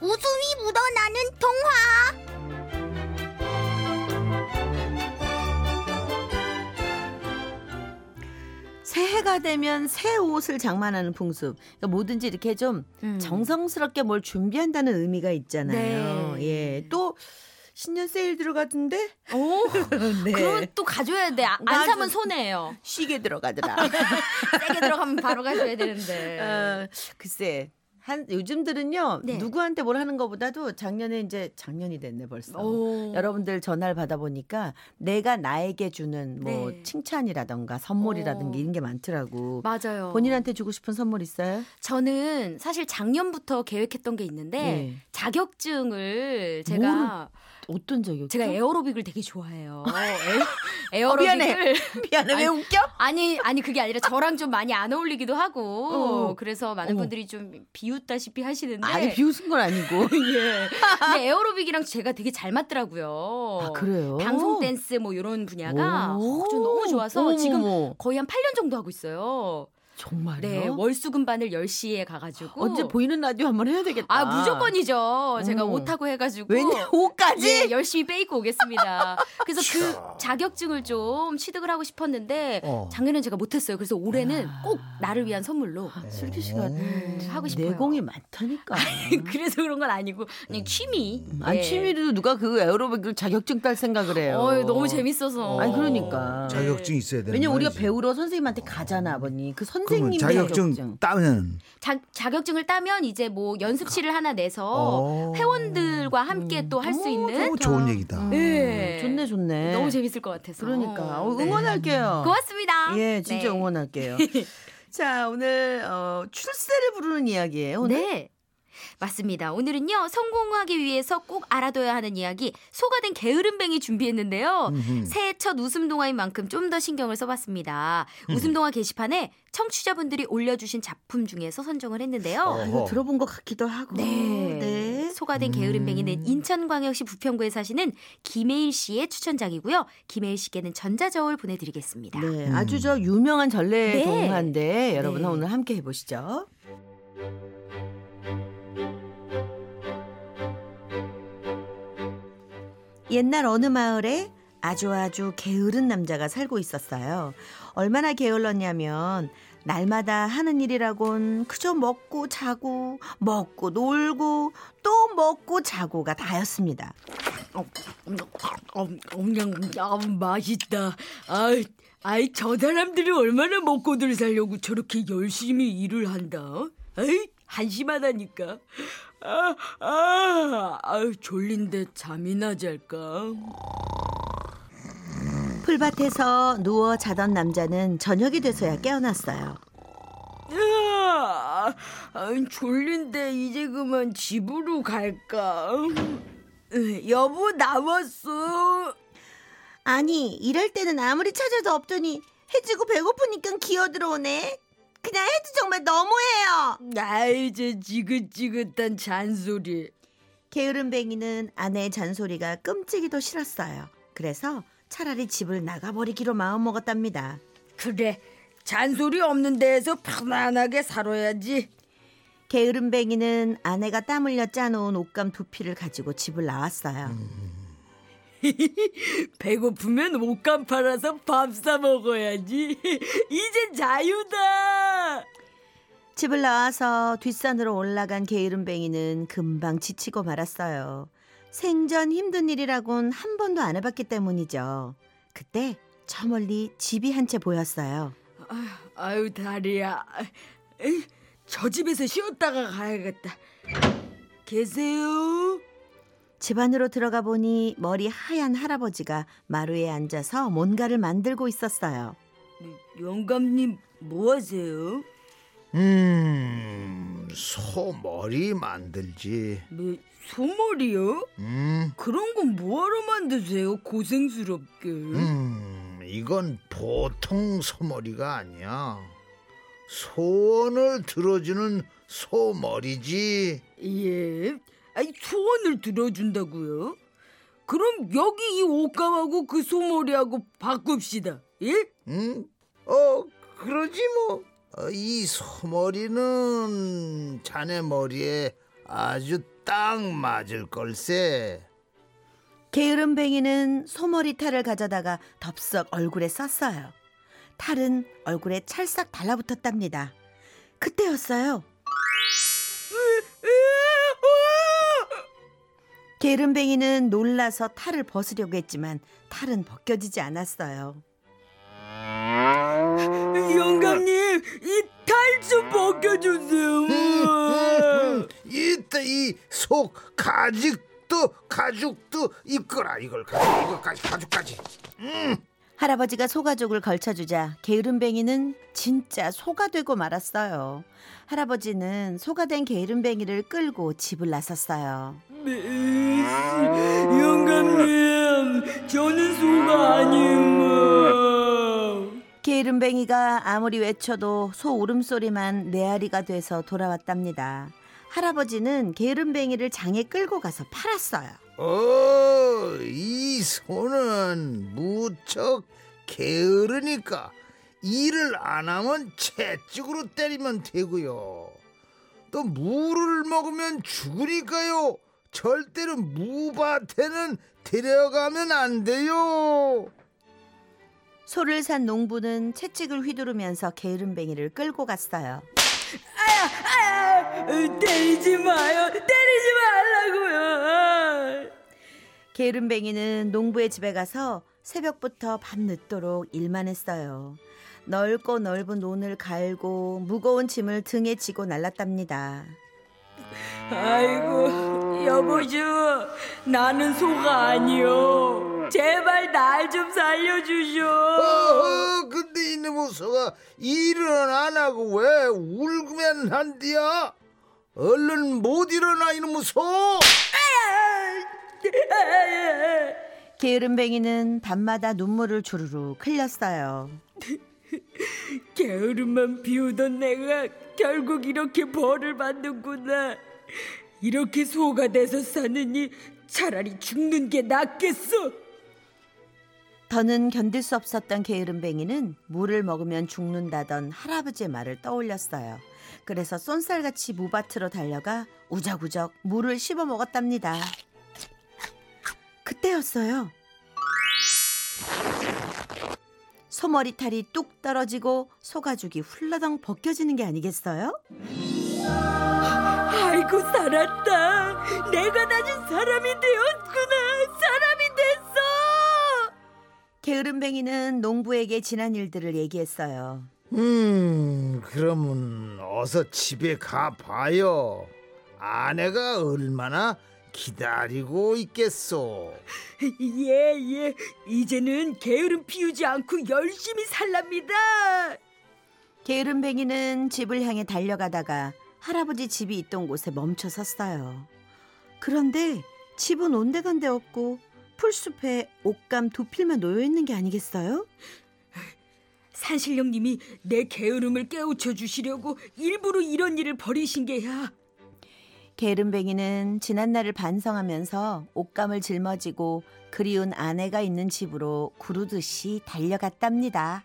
웃음이 묻어나는 동화. 새해가 되면 새 옷을 장만하는 풍습. 그러니까 뭐든지 이렇게 좀 음. 정성스럽게 뭘 준비한다는 의미가 있잖아요. 네. 예. 또 신년 세일 들어가던데? 오, 네. 그건 또 가져야 돼. 아, 안 맞아. 사면 손해예요. 쉬게 들어가더라. 세게 들어가면 바로 가져야 되는데. 어, 글쎄. 한 요즘들은요. 네. 누구한테 뭘 하는 것보다도 작년에 이제 작년이 됐네 벌써. 오. 여러분들 전화를 받아보니까 내가 나에게 주는 뭐 네. 칭찬이라던가 선물이라든가 어. 이런 게 많더라고. 맞아요. 본인한테 주고 싶은 선물 있어요? 저는 사실 작년부터 계획했던 게 있는데 네. 자격증을 제가 어떤 적이요? 제가 에어로빅을 되게 좋아해요. 에, 어, 미안해. 미안해 왜 아니, 웃겨? 아니 아니 그게 아니라 저랑 좀 많이 안 어울리기도 하고 어. 그래서 많은 어머. 분들이 좀 비웃다시피 하시는데 아니 비웃은 건 아니고. 예. 근데 에어로빅이랑 제가 되게 잘 맞더라고요. 아 그래요? 방송 댄스 뭐 이런 분야가 오. 어, 좀 너무 좋아서. 지금 거의 한 8년 정도 하고 있어요. 정말요? 네, 월수금반을 10시에 가가지고 언제 보이는 라디오 한번 해야 되겠다. 아, 무조건이죠. 제가 어. 옷하고 해가지고. 왜냐 옷까지? 예, 열심히 빼입고 오겠습니다. 그래서 그 자격증을 좀 취득을 하고 싶었는데 어. 작년엔 제가 못했어요. 그래서 올해는 꼭 나를 위한 선물로 슬기 씨가 네, 하고 싶어요. 내공이 많다니까. 그래서 그런 건 아니고 그냥 취미. 아니 예. 취미로 누가 그 에어로빅 자격증 딸 생각을 해요. 어, 너무 재밌어서. 아니 그러니까. 자격증 있어야 되는 왜냐면 우리가. 배우러 선생님한테 가잖아 아버님. 그 그러면 선생님 자격증, 자격증. 따면 자, 자격증을 따면 이제 뭐 연습실을 하나 내서 어. 회원들과 함께 또할 수 있는 너무 좋은 얘기다. 네. 좋네 좋네. 너무 재밌을 것 같아서. 그러니까 어, 네. 응원할게요. 고맙습니다. 예, 진짜 네. 응원할게요. 자, 오늘 어, 출세를 부르는 이야기예요. 오늘 네. 맞습니다. 오늘은요, 성공하기 위해서 꼭 알아둬야 하는 이야기, 소가 된 게으름뱅이 준비했는데요. 새해 첫 웃음 동화인 만큼 좀 더 신경을 써봤습니다. 웃음 동화 게시판에 청취자분들이 올려주신 작품 중에서 선정을 했는데요. 아, 이거 어허. 들어본 것 같기도 하고. 네. 네. 소가 된 게으름뱅이는 인천광역시 부평구에 사시는 김혜일 씨의 추천작이고요. 김혜일 씨께는 전자저울 보내드리겠습니다. 네, 아주 저 유명한 전래 네. 동화인데 여러분 네. 오늘 함께 해보시죠. 옛날 어느 마을에 아주 아주 게으른 남자가 살고 있었어요. 얼마나 게을렀냐면 날마다 하는 일이라곤 그저 먹고 자고 먹고 놀고 또 먹고 자고가 다였습니다. 그냥 아, 맛있다. 아이, 아이 저 사람들이 얼마나 먹고들 살려고 저렇게 열심히 일을 한다. 아이 한심하다니까. 아, 아, 아 졸린데 잠이나 잘까. 풀밭에서 누워 자던 남자는 저녁이 돼서야 깨어났어요. 아, 아, 졸린데 이제 그만 집으로 갈까? 으, 여보 나왔어. 아니 이럴 때는 아무리 찾아도 없더니 해지고 배고프니까 기어 들어오네. 그냥 해지 정말 너무해요. 아이 저 지긋지긋한 잔소리. 게으름뱅이는 아내의 잔소리가 끔찍이도 싫었어요. 그래서 차라리 집을 나가버리기로 마음먹었답니다. 그래 잔소리 없는 데에서 편안하게 살아야지. 게으름뱅이는 아내가 땀 흘려 짜놓은 옷감 두 피를 가지고 집을 나왔어요. 배고프면 옷감 팔아서 밥 사 먹어야지. 이제 자유다. 집을 나와서 뒷산으로 올라간 게으름뱅이는 금방 지치고 말았어요. 생전 힘든 일이라곤 한 번도 안 해봤기 때문이죠. 그때 저 멀리 집이 한 채 보였어요. 아유 다리야. 에이, 저 집에서 쉬었다가 가야겠다. 계세요? 집 안으로 들어가 보니 머리 하얀 할아버지가 마루에 앉아서 뭔가를 만들고 있었어요. 영감님 뭐 하세요? 음, 소머리 만들지. 뭐 소머리요? 음, 그런 건 뭐하러 만드세요? 고생스럽게. 음, 이건 보통 소머리가 아니야. 소원을 들어주는 소머리지. 예. 아니 소원을 들어준다고요? 그럼 여기 이 옷감하고 그 소머리하고 바꿉시다. 예? 응? 어, 그러지 뭐. 어, 이 소머리는 자네 머리에 아주 딱 맞을 걸세. 게으름뱅이는 소머리 탈을 가져다가 덥석 얼굴에 썼어요. 탈은 얼굴에 찰싹 달라붙었답니다. 그때였어요. 게으름뱅이는 놀라서 탈을 벗으려고 했지만 탈은 벗겨지지 않았어요. 영감님 이 탈 좀 벗겨주세요. 이따 이속 가죽도 가죽도 이거라 이걸 가죽 이거까지 가죽까지. 할아버지가 소가죽을 걸쳐주자 게으름뱅이는 진짜 소가 되고 말았어요. 할아버지는 소가 된 게으름뱅이를 끌고 집을 나섰어요. 네, 영감님 저는 소가 아니에요. 게으름뱅이가 아무리 외쳐도 소 울음소리만 메아리가 돼서 돌아왔답니다. 할아버지는 게으름뱅이를 장에 끌고 가서 팔았어요. 어, 이 소는 무척 게으르니까 일을 안 하면 채찍으로 때리면 되고요. 또 무를 먹으면 죽으니까요. 절대로 무밭에는 데려가면 안 돼요. 소를 산 농부는 채찍을 휘두르면서 게으름뱅이를 끌고 갔어요. 아, 때리지 마요. 때리지 말라고요. 게으름뱅이는 농부의 집에 가서 새벽부터 밤늦도록 일만 했어요. 넓고 넓은 논을 갈고 무거운 짐을 등에 지고 날랐답니다. 아이고 여보주 나는 소가 아니요. 제발 날 좀 살려주쇼. 어허, 근데 이놈의 소가 일은 안 하고 왜 울고만 한디야? 얼른 못 일어나 이놈의 소! 게으름뱅이는 밤마다 눈물을 주르륵 흘렸어요. 게으름만 피우던 내가 결국 이렇게 벌을 받는구나. 이렇게 소가 돼서 사느니 차라리 죽는 게 낫겠어. 더는 견딜 수 없었던 게으름뱅이는 물을 먹으면 죽는다던 할아버지의 말을 떠올렸어요. 그래서 쏜살같이 무밭으로 달려가 우적우적 물을 씹어 먹었답니다. 그때였어요. 소머리탈이 뚝 떨어지고 소가죽이 훌러덩 벗겨지는 게 아니겠어요? 아이고 살았다. 내가 다시 사람이 되었구나. 사람이 됐어. 게으름뱅이는 농부에게 지난 일들을 얘기했어요. 음, 그러면 어서 집에 가 봐요. 아내가 얼마나 기다리고 있겠소. 예, 예. 이제는 게으름 피우지 않고 열심히 살랍니다. 게으름뱅이는 집을 향해 달려가다가 할아버지 집이 있던 곳에 멈춰 섰어요. 그런데 집은 온데간데 없고 풀숲에 옷감 두 필만 놓여 있는 게 아니겠어요? 산신령님이 내 게으름을 깨우쳐 주시려고 일부러 이런 일을 벌이신 게야. 게으름뱅이는 지난날을 반성하면서 옷감을 짊어지고 그리운 아내가 있는 집으로 구르듯이 달려갔답니다.